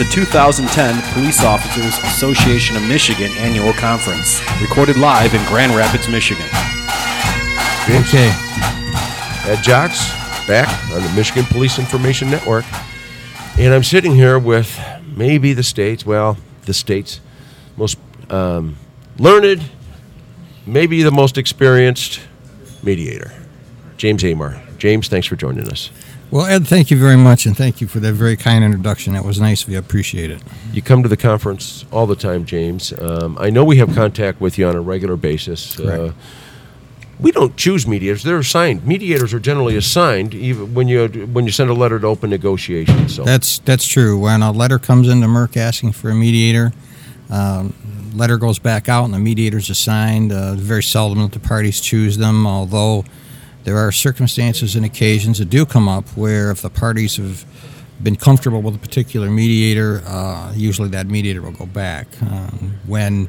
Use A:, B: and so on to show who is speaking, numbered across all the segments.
A: the 2010 Police Officers Association of Michigan Annual Conference, recorded live in Grand Rapids, Michigan.
B: Okay.
C: Ed Jocks back on the Michigan Police Information Network. And I'm sitting here with maybe the state's, well, the state's most um, learned, maybe the most experienced mediator, James Amar. James, thanks for joining us.
B: Well, Ed, thank you very much, and thank you for that very kind introduction. That was nice of you. I appreciate it.
C: You come to the conference all the time, James. Um, I know we have contact with you on a regular basis. Uh, we don't choose mediators; they're assigned. Mediators are generally assigned, even when you when you send a letter to open negotiations. So
B: That's that's true. When a letter comes into MERC asking for a mediator, um, letter goes back out and the mediator's assigned. Uh, very seldom that the parties choose them, although there are circumstances and occasions that do come up where if the parties have been comfortable with a particular mediator, uh, usually that mediator will go back. Um, when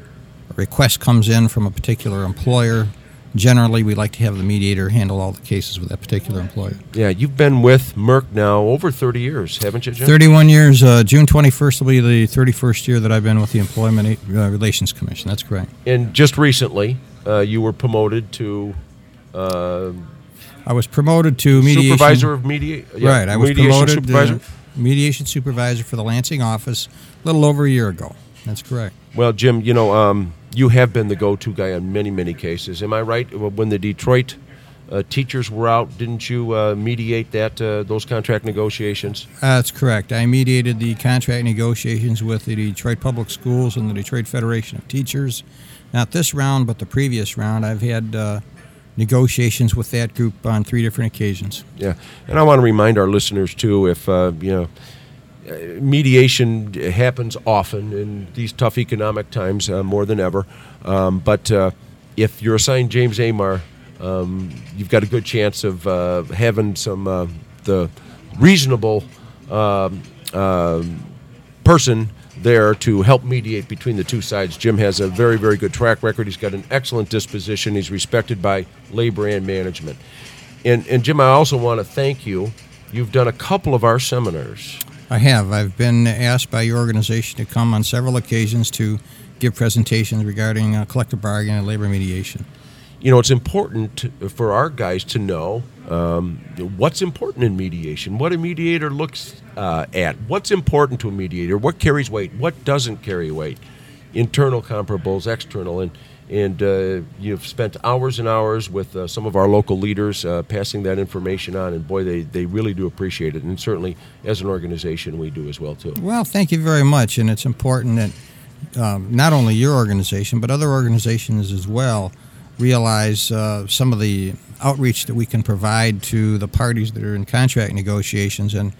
B: a request comes in from a particular employer, generally we like to have the mediator handle all the cases with that particular employer.
C: yeah, you've been with MERC now over 30 years, haven't you, Jim?
B: 31 years. Uh, June 21st will be the 31st year that I've been with the Employment uh, Relations Commission. That's correct.
C: And just recently, uh, you were promoted to uh,
B: I was promoted to mediation.
C: supervisor of media. yeah,
B: right. I was
C: mediation
B: promoted
C: supervisor.
B: to mediation supervisor for the Lansing office a little over a year ago. That's correct.
C: Well, Jim, you know, um, you have been the go-to guy on many, many cases. Am I right? When the Detroit uh, teachers were out, didn't you uh, mediate that uh, those contract negotiations?
B: Uh, that's correct. I mediated the contract negotiations with the Detroit Public Schools and the Detroit Federation of Teachers. Not this round, but the previous round. I've had uh, negotiations with that group on three different occasions.
C: Yeah, and I want to remind our listeners too, if uh, you know, uh, mediation happens often in these tough economic times, uh, more than ever. Um, but uh, if you're assigned James Amar, um, you've got a good chance of uh, having some uh, the reasonable um, um person there to help mediate between the two sides. Jim has a very, very good track record. He's got an excellent disposition. He's respected by labor and management. And, and Jim, I also want to thank you. You've done a couple of our seminars.
B: I have. I've been asked by your organization to come on several occasions to give presentations regarding uh, collective bargaining and labor mediation.
C: You know, it's important for our guys to know um, what's important in mediation, what a mediator looks uh, at, what's important to a mediator, what carries weight, what doesn't carry weight, internal comparables, external, and and uh, you've spent hours and hours with uh, some of our local leaders uh, passing that information on, and boy, they, they really do appreciate it, and certainly as an organization, we do as well too.
B: Well, thank you very much. And it's important that um, not only your organization, but other organizations as well realize uh, some of the outreach that we can provide to the parties that are in contract negotiations. And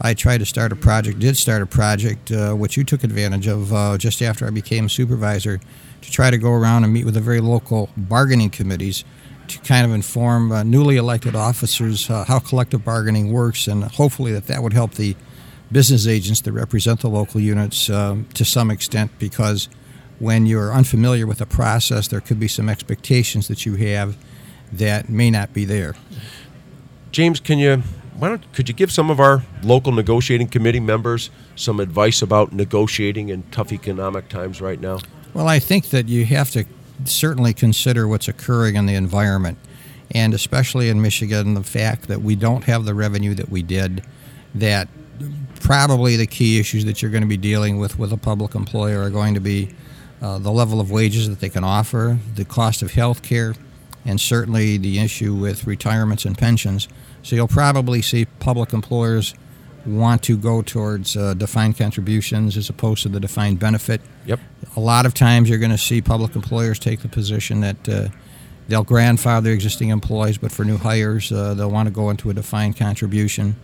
B: I tried to start a project, did start a project, uh, which you took advantage of uh, just after I became supervisor, to try to go around and meet with the very local bargaining committees to kind of inform uh, newly elected officers uh, how collective bargaining works, and hopefully that that would help the business agents that represent the local units um, to some extent because when you're unfamiliar with the process, there could be some expectations that you have that may not be there.
C: James, can you why don't could you give some of our local negotiating committee members some advice about negotiating in tough economic times right now?
B: Well, I think that you have to certainly consider what's occurring in the environment, and especially in Michigan, the fact that we don't have the revenue that we did, that probably the key issues that you're going to be dealing with with a public employer are going to be uh, the level of wages that they can offer, the cost of health care, and certainly the issue with retirements and pensions. So you'll probably see public employers want to go towards uh, defined contributions as opposed to the defined benefit.
C: Yep.
B: A lot of times you're going to see public employers take the position that uh, they'll grandfather existing employees, but for new hires, uh, they'll want to go into a defined contribution.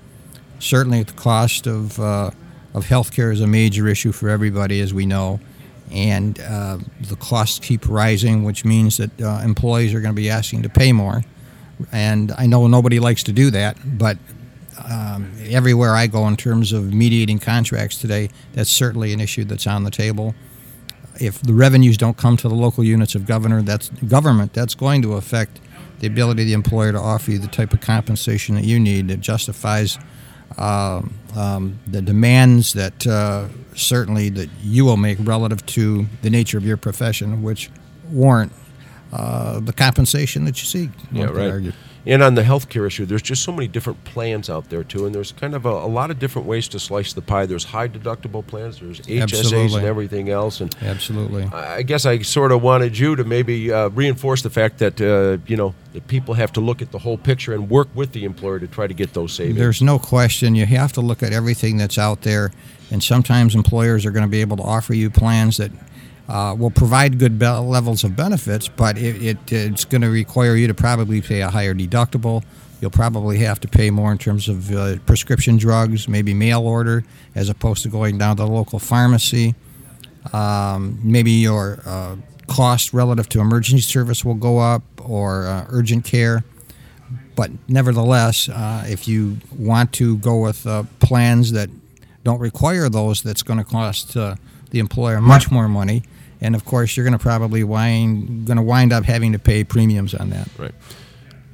B: Certainly, the cost of, uh, of health care is a major issue for everybody, as we know. And uh, the costs keep rising, which means that uh, employees are going to be asking to pay more. And I know nobody likes to do that, but um, everywhere I go in terms of mediating contracts today, that's certainly an issue that's on the table. If the revenues don't come to the local units of governor, that's government, that's going to affect the ability of the employer to offer you the type of compensation that you need that justifies um, the demands that uh, certainly that you will make relative to the nature of your profession, which warrant uh, the compensation that you seek.
C: Yeah, right. And on the healthcare issue, there's just so many different plans out there too, and there's kind of a, a lot of different ways to slice the pie. There's high deductible plans, there's HSAs
B: Absolutely.
C: and everything else, and
B: Absolutely.
C: I guess I sort of wanted you to maybe uh, reinforce the fact that uh, you know that people have to look at the whole picture and work with the employer to try to get those savings.
B: There's no question. You have to look at everything that's out there, and sometimes employers are going to be able to offer you plans that uh, will provide good be- levels of benefits, but it, it, it's going to require you to probably pay a higher deductible. You'll probably have to pay more in terms of uh, prescription drugs, maybe mail order, as opposed to going down to the local pharmacy. Um, maybe your uh, cost relative to emergency service will go up or uh, urgent care. But nevertheless, uh, if you want to go with uh, plans that don't require those, that's going to cost uh, the employer much more money. And of course, you're going to probably wind going to wind up having to pay premiums on that.
C: Right.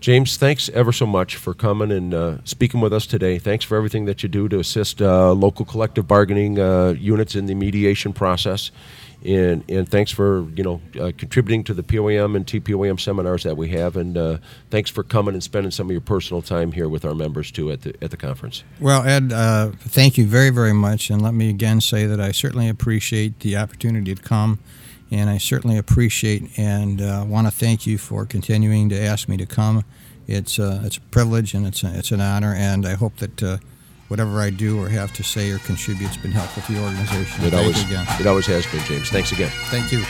C: James, thanks ever so much for coming and uh, speaking with us today. Thanks for everything that you do to assist uh, local collective bargaining uh, units in the mediation process. And, and thanks for you know uh, contributing to the POAM and TPOAM seminars that we have, and uh, thanks for coming and spending some of your personal time here with our members too at the at the conference.
B: Well, Ed, uh, thank you very, very much. And let me again say that I certainly appreciate the opportunity to come. And I certainly appreciate and uh, want to thank you for continuing to ask me to come. It's, uh, it's a privilege and it's, a, it's an honor. And I hope that uh, whatever I do or have to say or contribute has been helpful to the organization.
C: It
B: Thank
C: always
B: again.
C: it always has been, James. Thanks again.
B: Thank you.